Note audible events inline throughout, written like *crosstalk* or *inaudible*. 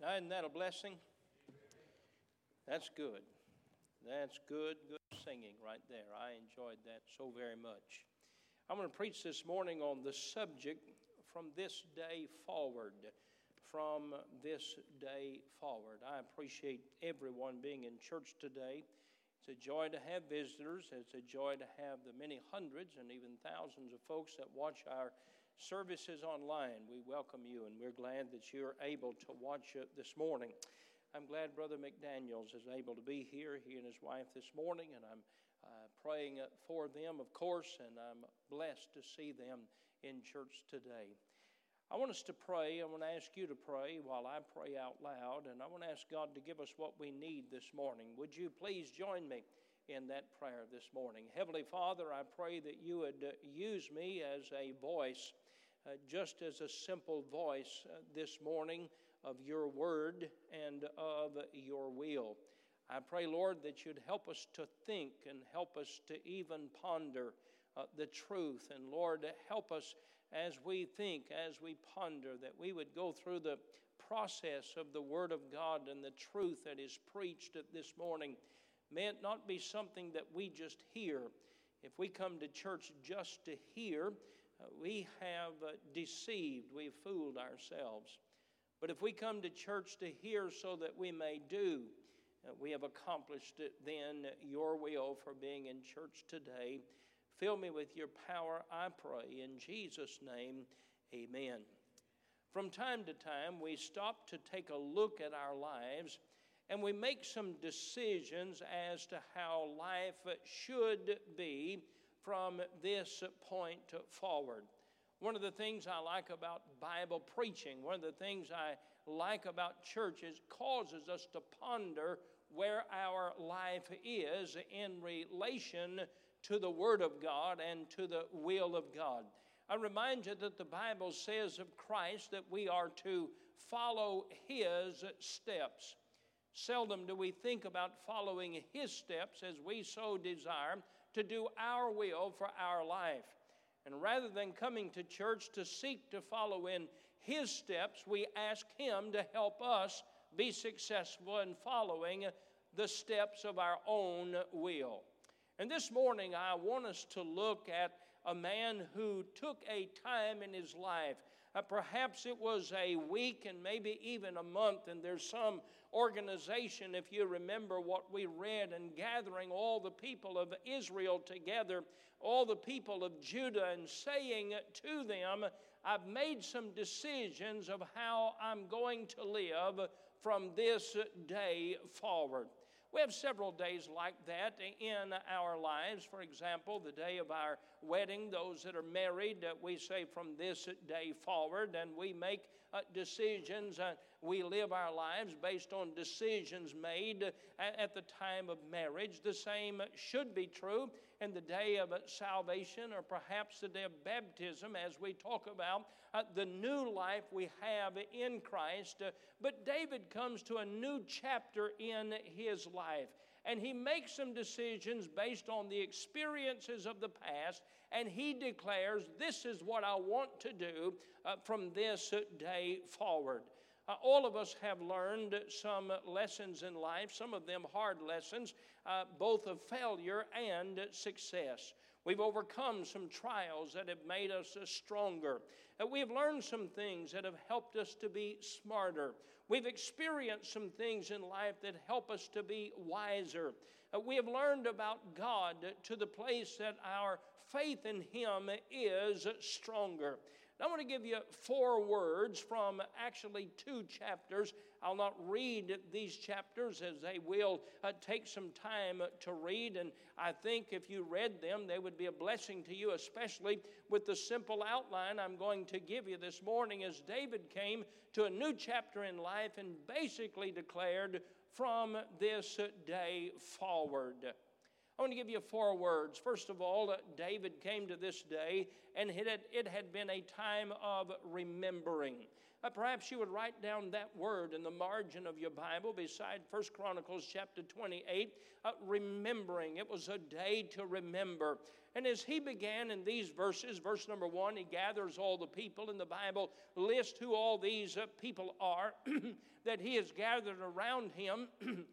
Now, isn't that a blessing? That's good. That's good, good singing right there. I enjoyed that so very much. I'm going to preach this morning on the subject from this day forward. From this day forward. I appreciate everyone being in church today. It's a joy to have visitors. It's a joy to have the many hundreds and even thousands of folks that watch our services online. We welcome you and we're glad that you're able to watch it this morning. I'm glad Brother McDaniels is able to be here, he and his wife this morning, and I'm uh, praying for them, of course, and I'm blessed to see them in church today. I want us to pray. I want to ask you to pray while I pray out loud, and I want to ask God to give us what we need this morning. Would you please join me in that prayer this morning? Heavenly Father, I pray that you would uh, use me as a voice, uh, just as a simple voice uh, this morning of your word and of your will. I pray, Lord, that you'd help us to think and help us to even ponder uh, the truth. And Lord, help us as we think, as we ponder, that we would go through the process of the Word of God and the truth that is preached at this morning. May it not be something that we just hear. If we come to church just to hear, we have uh, deceived, we've fooled ourselves. But if we come to church to hear so that we may do, uh, we have accomplished it, then your will for being in church today. Fill me with your power, I pray. In Jesus' name, amen. From time to time, we stop to take a look at our lives and we make some decisions as to how life should be from this point forward. One of the things I like about Bible preaching, one of the things I like about church is causes us to ponder where our life is in relation to the Word of God and to the will of God. I remind you that the Bible says of Christ that we are to follow His steps. Seldom do we think about following His steps as we so desire to do our will for our life. And rather than coming to church to seek to follow in His steps, we ask Him to help us be successful in following the steps of our own will. And this morning, I want us to look at a man who took a time in his life. Uh, perhaps it was a week and maybe even a month, and there's some organization, if you remember what we read, and gathering all the people of Israel together, all the people of Judah, and saying to them, I've made some decisions of how I'm going to live from this day forward. We have several days like that in our lives. For example, the day of our wedding, those that are married, we say from this day forward, and we make uh, decisions. We live our lives based on decisions made at the time of marriage. The same should be true in the day of salvation or perhaps the day of baptism as we talk about uh, the new life we have in Christ. Uh, but David comes to a new chapter in his life and he makes some decisions based on the experiences of the past, and he declares, This is what I want to do uh, from this day forward. Uh, all of us have learned some lessons in life, some of them hard lessons, uh, both of failure and success. We've overcome some trials that have made us stronger. Uh, we have learned some things that have helped us to be smarter. We've experienced some things in life that help us to be wiser. Uh, we have learned about God to the place that our faith in Him is stronger. I want to give you four words from actually two chapters. I'll not read these chapters as they will uh, take some time to read, and I think if you read them, they would be a blessing to you, especially with the simple outline I'm going to give you this morning as David came to a new chapter in life and basically declared from this day forward. I want to give you four words. First of all, David came to this day, and it had, it had been a time of remembering. Uh, perhaps you would write down that word in the margin of your Bible beside First Chronicles chapter 28, uh, remembering. It was a day to remember. And as he began in these verses, verse number one, he gathers all the people in the Bible, lists who all these uh, people are *clears throat* that he has gathered around him. *clears throat*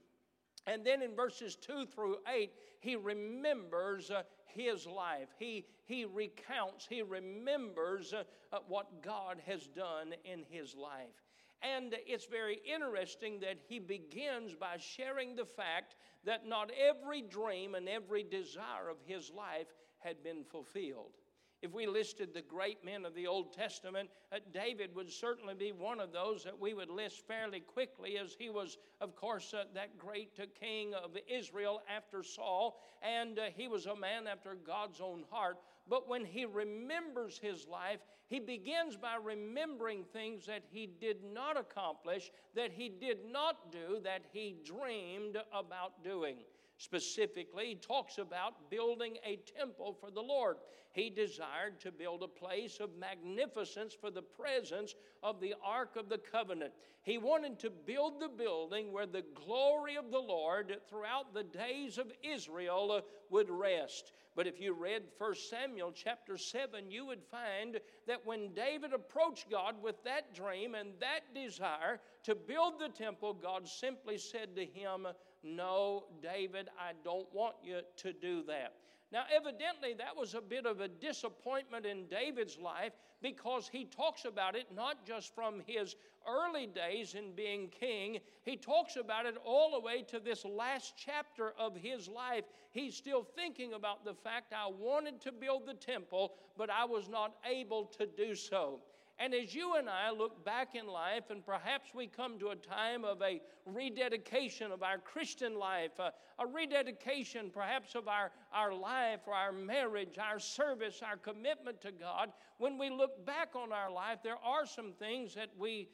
and then in verses 2 through 8, he remembers uh, his life. He, he recounts, he remembers uh, uh, what God has done in his life. And it's very interesting that he begins by sharing the fact that not every dream and every desire of his life had been fulfilled. If we listed the great men of the Old Testament, uh, David would certainly be one of those that we would list fairly quickly, as he was, of course, uh, that great uh, king of Israel after Saul, and uh, he was a man after God's own heart. But when he remembers his life, he begins by remembering things that he did not accomplish, that he did not do, that he dreamed about doing. Specifically, he talks about building a temple for the Lord. He desired to build a place of magnificence for the presence of the Ark of the Covenant. He wanted to build the building where the glory of the Lord throughout the days of Israel uh, would rest. But if you read 1 Samuel chapter 7, you would find that when David approached God with that dream and that desire to build the temple, God simply said to him, no, David, I don't want you to do that. Now, evidently, that was a bit of a disappointment in David's life because he talks about it not just from his early days in being king, he talks about it all the way to this last chapter of his life. He's still thinking about the fact I wanted to build the temple, but I was not able to do so. And as you and I look back in life, and perhaps we come to a time of a rededication of our Christian life, a, a rededication perhaps of our, our life or our marriage, our service, our commitment to God, when we look back on our life, there are some things that we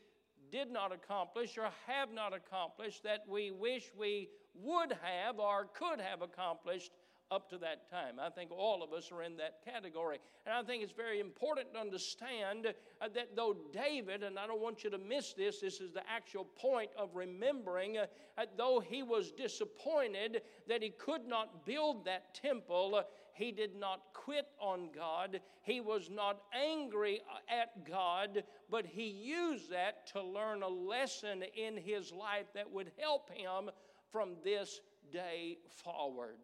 did not accomplish or have not accomplished that we wish we would have or could have accomplished up to that time. I think all of us are in that category. And I think it's very important to understand uh, that though David, and I don't want you to miss this, this is the actual point of remembering, uh, uh though he was disappointed that he could not build that temple, he did not quit on God. He was not angry at God, but he used that to learn a lesson in his life that would help him from this day forward.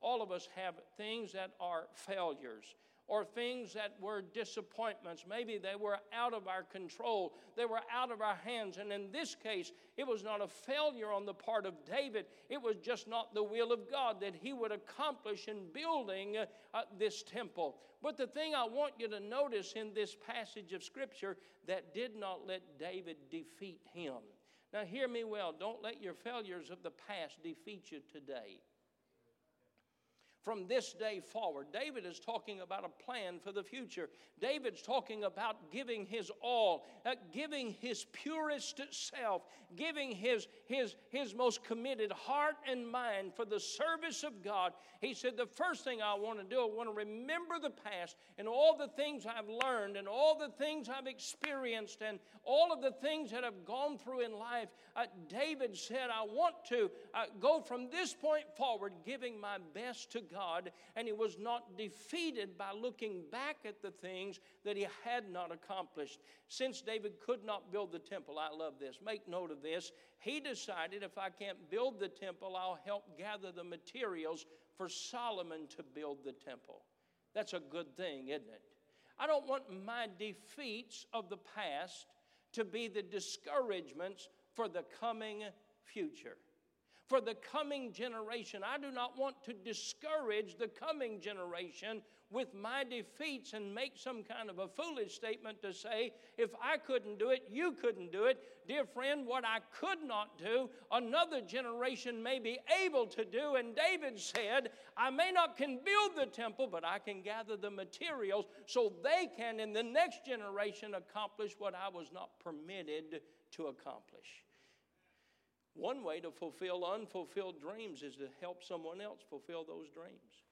All of us have things that are failures or things that were disappointments. Maybe they were out of our control, they were out of our hands. And in this case, it was not a failure on the part of David, it was just not the will of God that he would accomplish in building uh, this temple. But the thing I want you to notice in this passage of Scripture that did not let David defeat him. Now, hear me well. Don't let your failures of the past defeat you today from this day forward. David is talking about a plan for the future. David's talking about giving his all, uh, giving his purest self, giving his, his, his most committed heart and mind for the service of God. He said, The first thing I want to do, I want to remember the past and all the things I've learned and all the things I've experienced and all of the things that I've gone through in life. Uh, David said, I want to uh, go from this point forward, giving my best to God, and he was not defeated by looking back at the things that he had not accomplished. Since David could not build the temple, I love this, make note of this. He decided if I can't build the temple, I'll help gather the materials for Solomon to build the temple. That's a good thing, isn't it? I don't want my defeats of the past to be the discouragements for the coming future for the coming generation. I do not want to discourage the coming generation with my defeats and make some kind of a foolish statement to say, if I couldn't do it, you couldn't do it. Dear friend, what I could not do, another generation may be able to do. And David said, I may not can build the temple, but I can gather the materials so they can in the next generation accomplish what I was not permitted to accomplish. One way to fulfill unfulfilled dreams is to help someone else fulfill those dreams.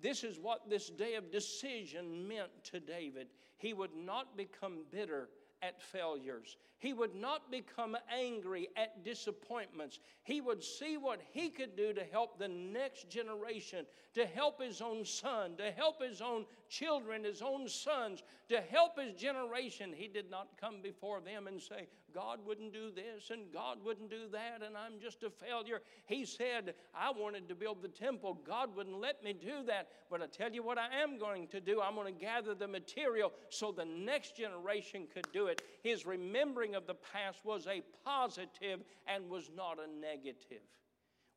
This is what this day of decision meant to David. He would not become bitter at failures. He would not become angry at disappointments. He would see what he could do to help the next generation, to help his own son, to help his own children, his own sons, to help his generation. He did not come before them and say, God wouldn't do this and God wouldn't do that and I'm just a failure. He said, I wanted to build the temple. God wouldn't let me do that. But I tell you what I am going to do. I'm going to gather the material so the next generation could do it. His remembering of the past was a positive and was not a negative.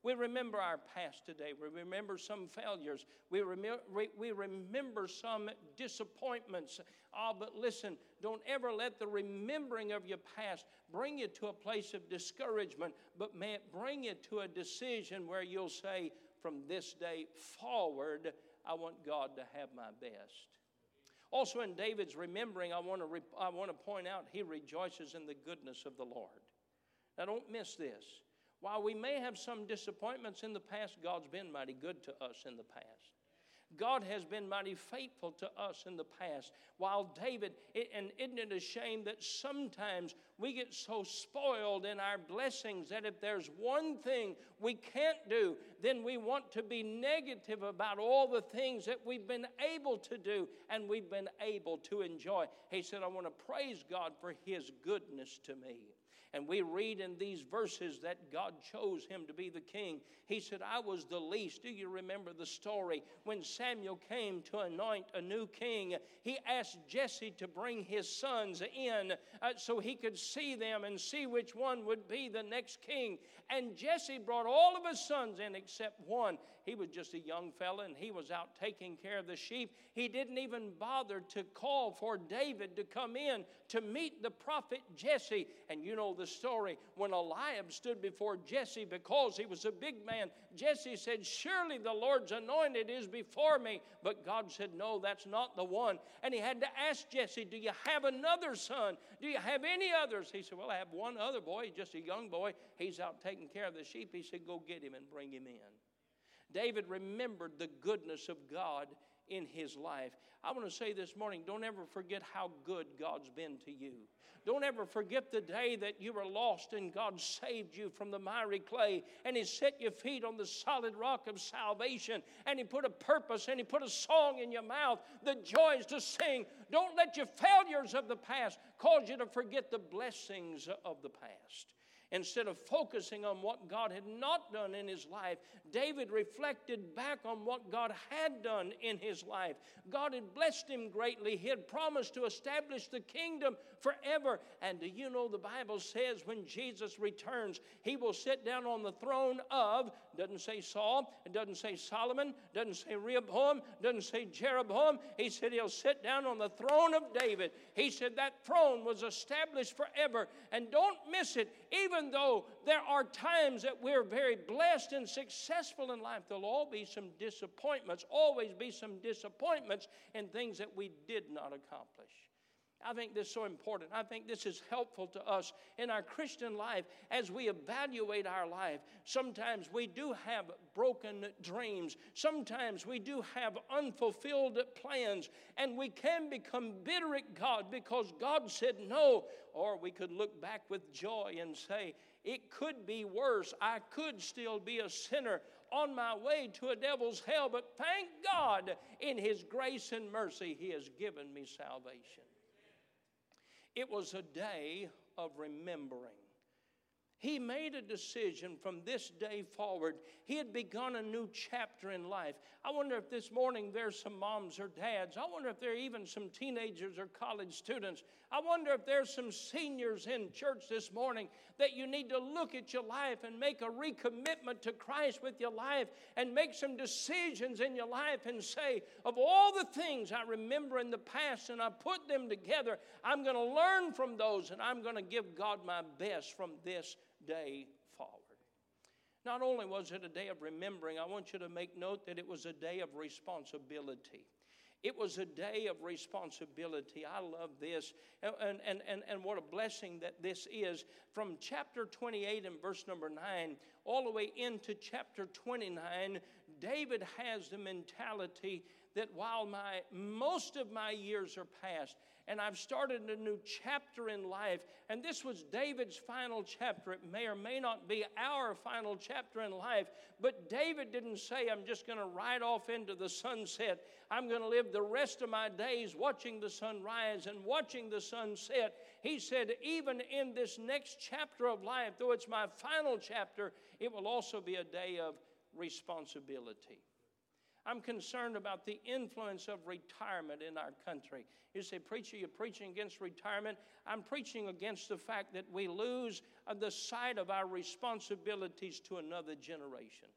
We remember our past today. We remember some failures. We, remember, we remember some disappointments. Oh, but listen, don't ever let the remembering of your past bring you to a place of discouragement, but may it bring you to a decision where you'll say, from this day forward, I want God to have my best. Also, in David's remembering, I want to, re- I want to point out he rejoices in the goodness of the Lord. Now, don't miss this. While we may have some disappointments in the past, God's been mighty good to us in the past. God has been mighty faithful to us in the past. While David, and isn't it a shame that sometimes we get so spoiled in our blessings that if there's one thing we can't do, then we want to be negative about all the things that we've been able to do and we've been able to enjoy. He said, I want to praise God for his goodness to me. And we read in these verses that God chose him to be the king. He said, I was the least. Do you remember the story? When Samuel came to anoint a new king, he asked Jesse to bring his sons in uh, so he could see them and see which one would be the next king. And Jesse brought all of his sons in except one. He was just a young fella and he was out taking care of the sheep. He didn't even bother to call for David to come in to meet the prophet Jesse. And you know the story when Eliab stood before Jesse because he was a big man. Jesse said, Surely the Lord's anointed is before me. But God said, No, that's not the one. And he had to ask Jesse, Do you have another son? Do you have any others? He said, Well, I have one other boy, just a young boy. He's out taking care of the sheep. He said, Go get him and bring him in. David remembered the goodness of God in his life. I want to say this morning don't ever forget how good God's been to you. Don't ever forget the day that you were lost and God saved you from the miry clay and He set your feet on the solid rock of salvation and He put a purpose and He put a song in your mouth, the joys to sing. Don't let your failures of the past cause you to forget the blessings of the past. Instead of focusing on what God had not done in his life, David reflected back on what God had done in his life. God had blessed him greatly. He had promised to establish the kingdom forever. And do you know the Bible says when Jesus returns, he will sit down on the throne of, doesn't say Saul, it doesn't say Solomon, doesn't say Rehoboam, doesn't say Jeroboam. He said he'll sit down on the throne of David. He said that throne was established forever. And don't miss it, even though there are times that we're very blessed and successful in life, there'll all be some disappointments, always be some disappointments in things that we did not accomplish. I think this is so important. I think this is helpful to us in our Christian life as we evaluate our life. Sometimes we do have broken dreams, sometimes we do have unfulfilled plans, and we can become bitter at God because God said no. Or we could look back with joy and say, it could be worse. I could still be a sinner on my way to a devil's hell, but thank God in His grace and mercy, He has given me salvation. It was a day of remembering. He made a decision from this day forward. He had begun a new chapter in life. I wonder if this morning there's some moms or dads. I wonder if there are even some teenagers or college students. I wonder if there's some seniors in church this morning that you need to look at your life and make a recommitment to Christ with your life and make some decisions in your life and say, of all the things I remember in the past and I put them together, I'm going to learn from those and I'm going to give God my best from this day forward. Not only was it a day of remembering, I want you to make note that it was a day of responsibility. It was a day of responsibility. I love this. And, and, and, and what a blessing that this is. From chapter 28 and verse number 9 all the way into chapter 29, David has the mentality that while my most of my years are past and I've started a new chapter in life and this was David's final chapter. It may or may not be our final chapter in life but David didn't say I'm just going to ride off into the sunset. I'm going to live the rest of my days watching the sun rise and watching the sun set. He said even in this next chapter of life though it's my final chapter it will also be a day of responsibility I'm concerned about the influence of retirement in our country. You say, Preacher, you're preaching against retirement. I'm preaching against the fact that we lose the sight of our responsibilities to another generation.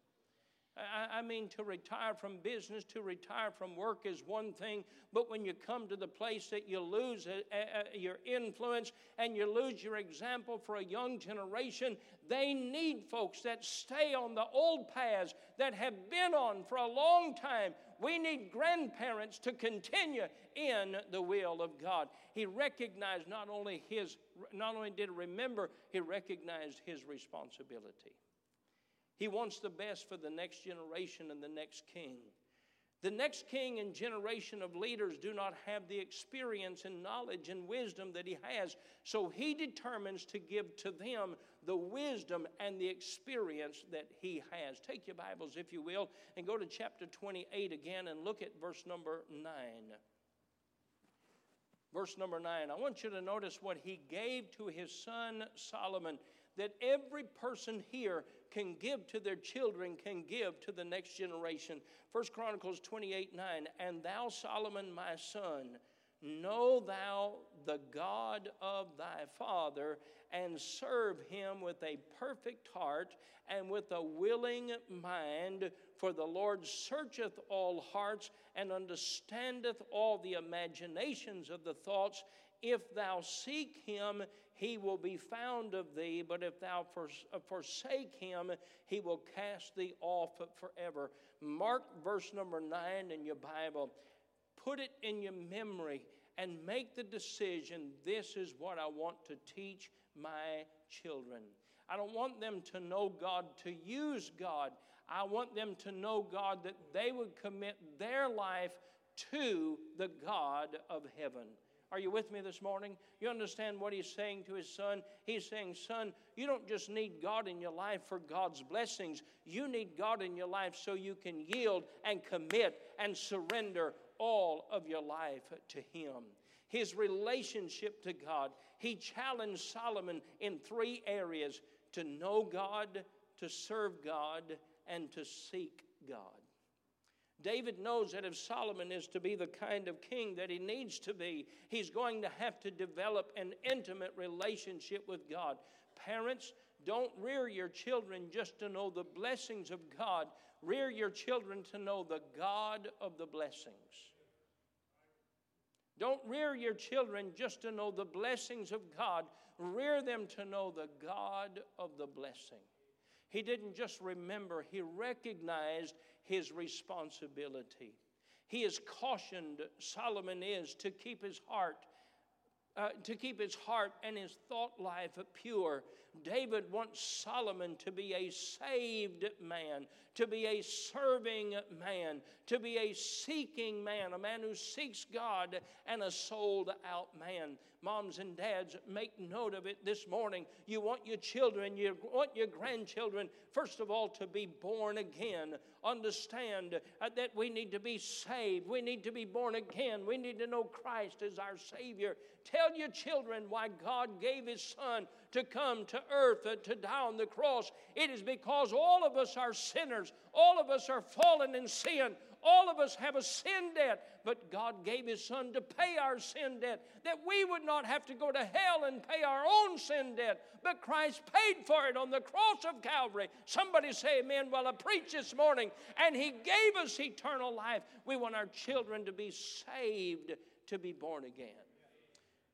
I, mean, to retire from business, to retire from work is one thing, but when you come to the place that you lose a, a, your influence and you lose your example for a young generation, they need folks that stay on the old paths that have been on for a long time. We need grandparents to continue in the will of God. He recognized not only his, not only did he remember, he recognized his responsibility. He wants the best for the next generation and the next king. The next king and generation of leaders do not have the experience and knowledge and wisdom that he has, so he determines to give to them the wisdom and the experience that he has. Take your Bibles, if you will, and go to chapter 28 again and look at verse number 9. Verse number 9. I want you to notice what he gave to his son Solomon that every person here can give to their children, can give to the next generation. First Chronicles 28 9. And thou, Solomon, my son, know thou the God of thy father, and serve him with a perfect heart and with a willing mind. For the Lord searcheth all hearts and understandeth all the imaginations of the thoughts. If thou seek him, he will be found of thee, but if thou uh, forsake him, he will cast thee off forever. Mark verse number nine in your Bible. Put it in your memory and make the decision this is what I want to teach my children. I don't want them to know God, to use God. I want them to know God that they would commit their life to the God of heaven. Are you with me this morning? You understand what he's saying to his son? He's saying, Son, you don't just need God in your life for God's blessings. You need God in your life so you can yield and commit and surrender all of your life to Him. His relationship to God. He challenged Solomon in three areas to know God, to serve God, and to seek God. David knows that if Solomon is to be the kind of king that he needs to be, he's going to have to develop an intimate relationship with God. Parents, don't rear your children just to know the blessings of God, rear your children to know the God of the blessings. Don't rear your children just to know the blessings of God, rear them to know the God of the blessing. He didn't just remember, he recognized his responsibility. He is cautioned, Solomon is, to keep his heart. Uh, to keep his heart and his thought life pure. David wants Solomon to be a saved man, to be a serving man, to be a seeking man, a man who seeks God, and a sold out man. Moms and dads, make note of it this morning. You want your children, you want your grandchildren, first of all, to be born again. Understand uh, that we need to be saved. We need to be born again. We need to know Christ as our Savior. Tell your children why God gave His Son to come to earth uh, to die on the cross. It is because all of us are sinners, all of us are fallen in sin, all of us have a sin debt, but God gave His Son to pay our sin debt, that we would not have to go to hell and pay our own sin debt, but Christ paid for it on the cross of Calvary. Somebody say amen. while I preach this morning, and He gave us eternal life. We want our children to be saved, to be born again.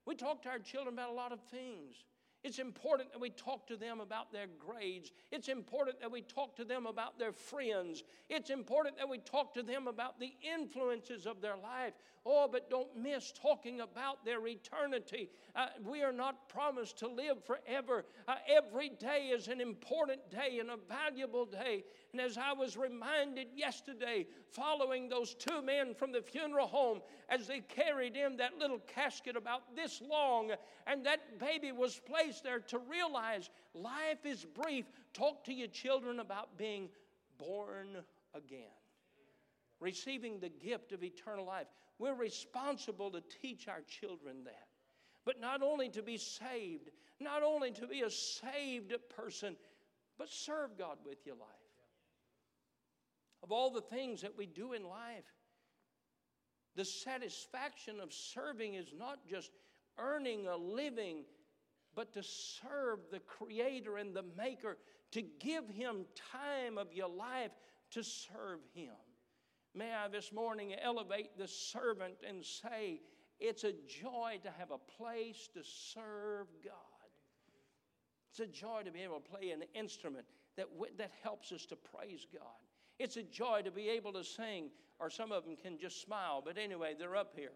We talk to our children about a lot of things. It's important that we talk to them about their grades. It's important that we talk to them about their friends. It's important that we talk to them about the influences of their life. Oh, but don't miss talking about their eternity. Uh, we are not promised to live forever. Uh, every day is an important day and a valuable day. And as I was reminded yesterday, following those two men from the funeral home, as they carried in that little casket about this long, and that baby was placed there to realize life is brief. Talk to your children about being born again, receiving the gift of eternal life. We're responsible to teach our children that. But not only to be saved, not only to be a saved person, but serve God with your life. Of all the things that we do in life, the satisfaction of serving is not just earning a living, but to serve the Creator and the Maker, to give Him time of your life to serve Him. May I this morning elevate the servant and say, it's a joy to have a place to serve God. It's a joy to be able to play an instrument that, that helps us to praise God. It's a joy to be able to sing, or some of them can just smile, but anyway, they're up here.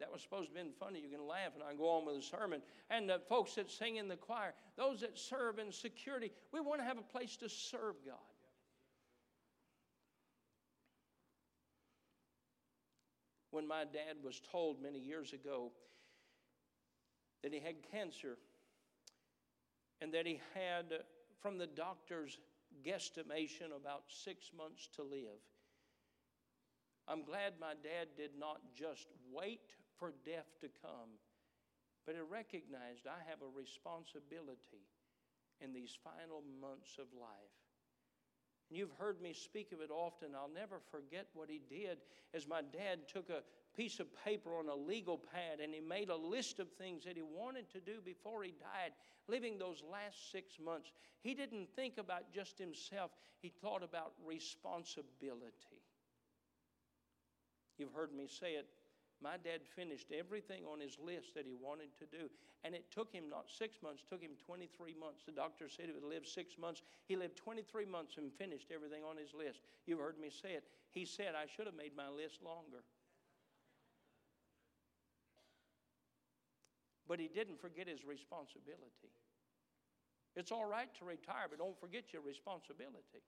That was supposed to been funny. You can laugh, and I go on with the sermon. And the folks that sing in the choir, those that serve in security, we want to have a place to serve God. When my dad was told many years ago that he had cancer, and that he had, from the doctor's guesstimation, about six months to live. I'm glad my dad did not just wait for death to come, but he recognized I have a responsibility in these final months of life. And you've heard me speak of it often. I'll never forget what he did as my dad took a piece of paper on a legal pad and he made a list of things that he wanted to do before he died, living those last six months. He didn't think about just himself, he thought about responsibility. You've heard me say it. My dad finished everything on his list that he wanted to do. And it took him not six months, took him 23 months. The doctor said he would live six months. He lived 23 months and finished everything on his list. You've heard me say it. He said, I should have made my list longer. But he didn't forget his responsibility. It's all right to retire, but don't forget your responsibility.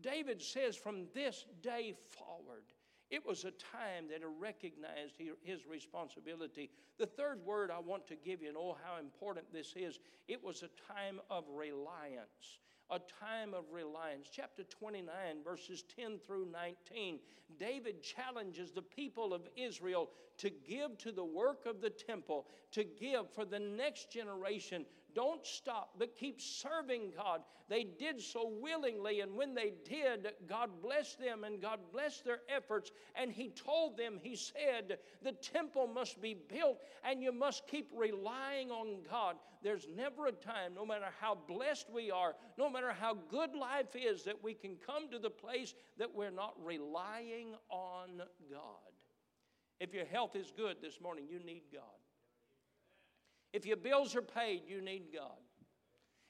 David says, from this day forward, it was a time that he recognized his responsibility. The third word I want to give you, and oh, how important this is, it was a time of reliance a time of reliance. Chapter 29, verses 10 through 19, David challenges the people of Israel to give to the work of the temple, to give for the next generation don't stop, but keep serving God. They did so willingly, and when they did, God blessed them and God blessed their efforts. And He told them, He said, the temple must be built and you must keep relying on God. There's never a time, no matter how blessed we are, no matter how good life is, that we can come to the place that we're not relying on God. If your health is good this morning, you need God. If your bills are paid, you need God.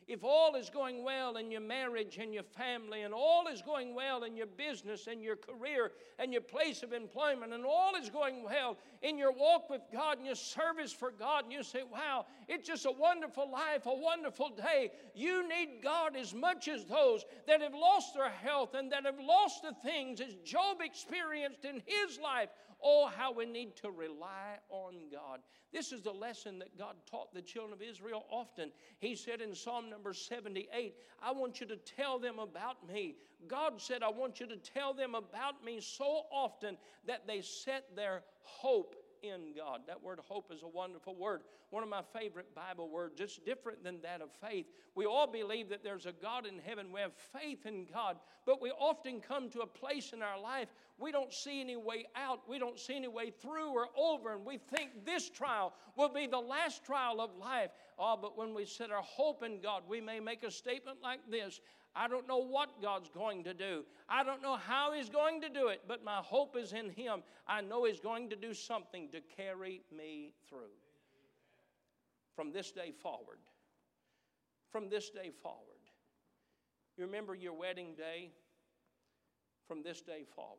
If all is going well in your marriage and your family, and all is going well in your business and your career and your place of employment, and all is going well in your walk with God and your service for God, and you say, Wow, it's just a wonderful life, a wonderful day. You need God as much as those that have lost their health and that have lost the things as Job experienced in his life. Oh, how we need to rely on God. This is the lesson that God taught the children of Israel often. He said in Psalm number 78, I want you to tell them about me. God said, I want you to tell them about me so often that they set their hope in God. That word hope is a wonderful word. One of my favorite Bible words. It's different than that of faith. We all believe that there's a God in heaven. We have faith in God, but we often come to a place in our life we don't see any way out. We don't see any way through or over, and we think this trial will be the last trial of life. Oh, but when we set our hope in God, we may make a statement like this I don't know what God's going to do. I don't know how He's going to do it, but my hope is in Him. I know He's going to do something to carry me through. From this day forward, from this day forward, you remember your wedding day? From this day forward.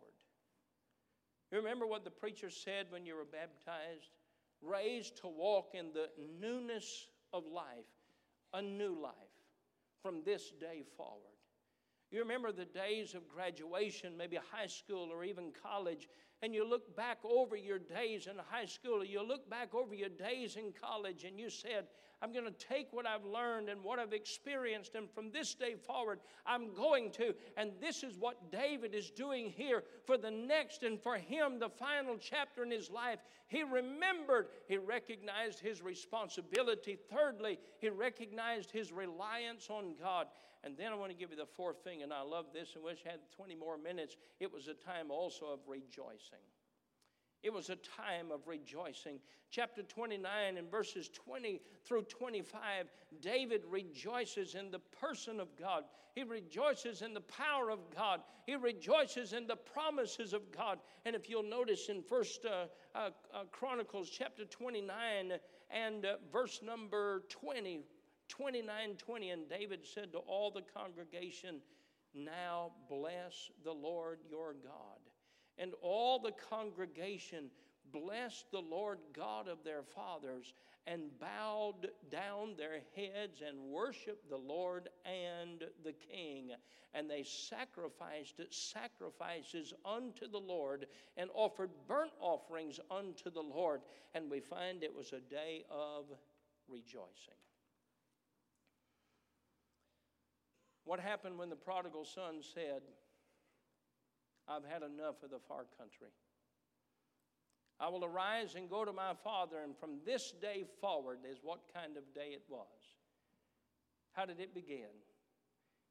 You remember what the preacher said when you were baptized? Raised to walk in the newness of life, a new life from this day forward. You remember the days of graduation, maybe high school or even college, and you look back over your days in high school, or you look back over your days in college, and you said, I'm going to take what I've learned and what I've experienced, and from this day forward, I'm going to. And this is what David is doing here for the next and for him, the final chapter in his life. He remembered, he recognized his responsibility. Thirdly, he recognized his reliance on God. And then I want to give you the fourth thing, and I love this and wish I had 20 more minutes. It was a time also of rejoicing. It was a time of rejoicing. Chapter 29 and verses 20 through 25, David rejoices in the person of God. He rejoices in the power of God. He rejoices in the promises of God. And if you'll notice in First uh, uh, uh, Chronicles chapter 29 and uh, verse number 20, 29 20, and David said to all the congregation, Now bless the Lord your God. And all the congregation blessed the Lord God of their fathers and bowed down their heads and worshiped the Lord and the King. And they sacrificed sacrifices unto the Lord and offered burnt offerings unto the Lord. And we find it was a day of rejoicing. What happened when the prodigal son said, I've had enough of the far country. I will arise and go to my father, and from this day forward is what kind of day it was. How did it begin?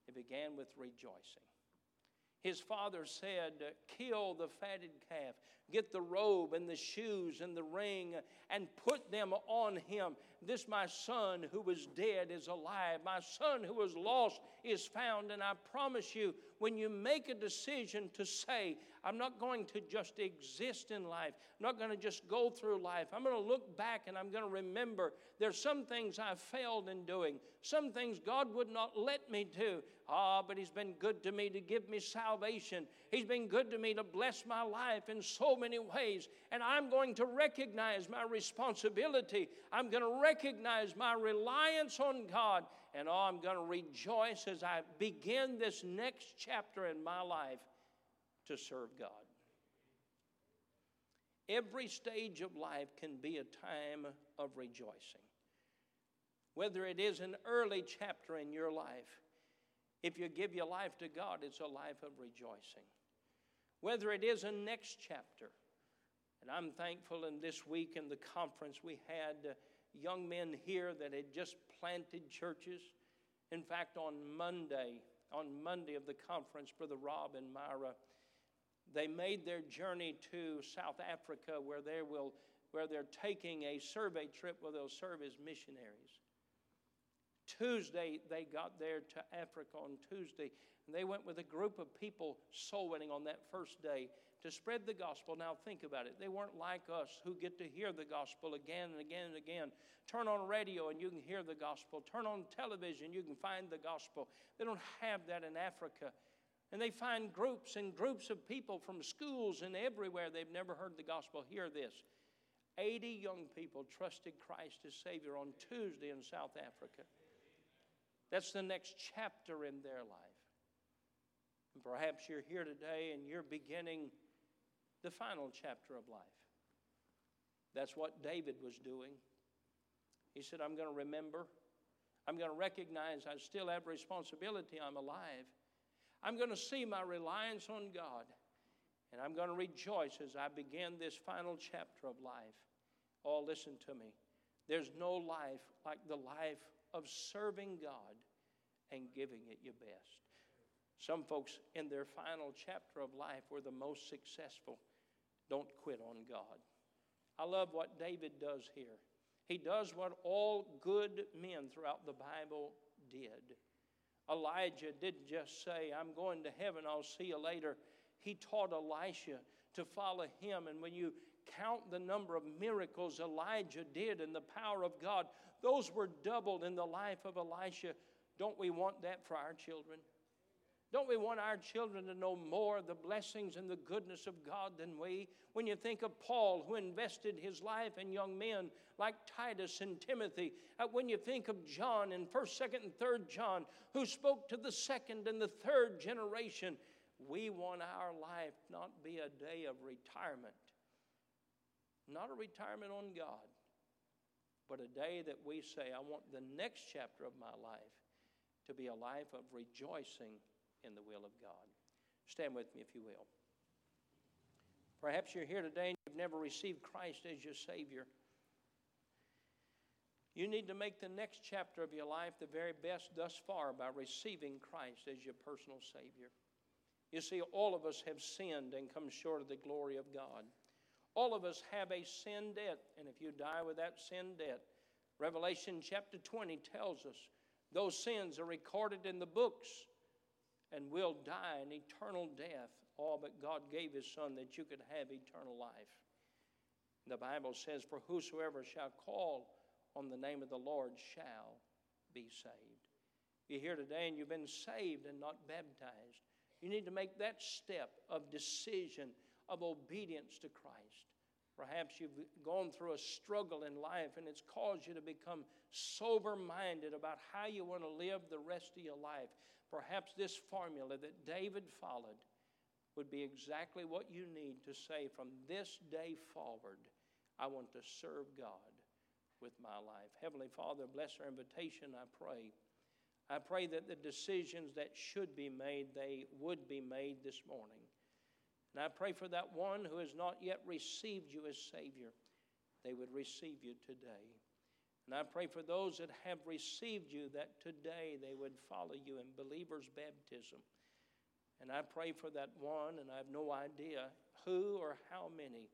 It began with rejoicing. His father said, Kill the fatted calf, get the robe and the shoes and the ring, and put them on him. This my son who was dead is alive. My son who was lost is found. And I promise you, when you make a decision to say, I'm not going to just exist in life, I'm not going to just go through life, I'm going to look back and I'm going to remember there's some things I failed in doing, some things God would not let me do. Ah, but He's been good to me to give me salvation. He's been good to me to bless my life in so many ways. And I'm going to recognize my responsibility. I'm going to recognize my reliance on God. And oh, I'm going to rejoice as I begin this next chapter in my life to serve God. Every stage of life can be a time of rejoicing. Whether it is an early chapter in your life, if you give your life to God, it's a life of rejoicing. Whether it is a next chapter, and I'm thankful in this week in the conference we had uh, young men here that had just planted churches. In fact, on Monday, on Monday of the conference, Brother Rob and Myra, they made their journey to South Africa where they will where they're taking a survey trip where they'll serve as missionaries. Tuesday, they got there to Africa on Tuesday, and they went with a group of people soul winning on that first day to spread the gospel. Now, think about it. They weren't like us who get to hear the gospel again and again and again. Turn on radio and you can hear the gospel. Turn on television, you can find the gospel. They don't have that in Africa. And they find groups and groups of people from schools and everywhere they've never heard the gospel. Hear this 80 young people trusted Christ as Savior on Tuesday in South Africa. That's the next chapter in their life. And perhaps you're here today and you're beginning the final chapter of life. That's what David was doing. He said, I'm going to remember. I'm going to recognize I still have responsibility. I'm alive. I'm going to see my reliance on God. And I'm going to rejoice as I begin this final chapter of life. Oh, listen to me. There's no life like the life of serving God and giving it your best. Some folks in their final chapter of life were the most successful. Don't quit on God. I love what David does here. He does what all good men throughout the Bible did. Elijah didn't just say, I'm going to heaven, I'll see you later. He taught Elisha to follow him. And when you count the number of miracles Elijah did in the power of God, those were doubled in the life of Elisha. Don't we want that for our children? Don't we want our children to know more of the blessings and the goodness of God than we? When you think of Paul, who invested his life in young men like Titus and Timothy, uh, when you think of John in 1st, 2nd, and 3rd John, who spoke to the second and the third generation, we want our life not be a day of retirement, not a retirement on God, but a day that we say, I want the next chapter of my life to be a life of rejoicing in the will of God. Stand with me, if you will. Perhaps you're here today and you've never received Christ as your Savior. You need to make the next chapter of your life the very best thus far by receiving Christ as your personal Savior. You see, all of us have sinned and come short of the glory of God. All of us have a sin debt, and if you die with that sin debt, Revelation chapter 20 tells us those sins are recorded in the books and will die an eternal death, all but God gave His Son that you could have eternal life. The Bible says, For whosoever shall call on the name of the Lord shall be saved. You're here today and you've been saved and not baptized. You need to make that step of decision, of obedience to Christ. Perhaps you've gone through a struggle in life and it's caused you to become sober minded about how you want to live the rest of your life. Perhaps this formula that David followed would be exactly what you need to say from this day forward, I want to serve God with my life. Heavenly Father, bless our invitation, I pray. I pray that the decisions that should be made, they would be made this morning. And I pray for that one who has not yet received you as Savior, they would receive you today. And I pray for those that have received you that today they would follow you in believer's baptism. And I pray for that one, and I have no idea who or how many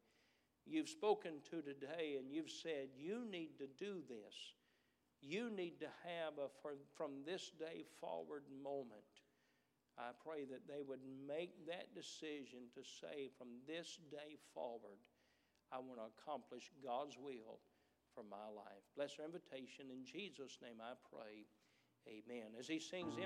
you've spoken to today, and you've said, You need to do this. You need to have a from this day forward moment. I pray that they would make that decision to say, From this day forward, I want to accomplish God's will for my life. Bless our invitation. In Jesus' name I pray. Amen. As he sings invitation,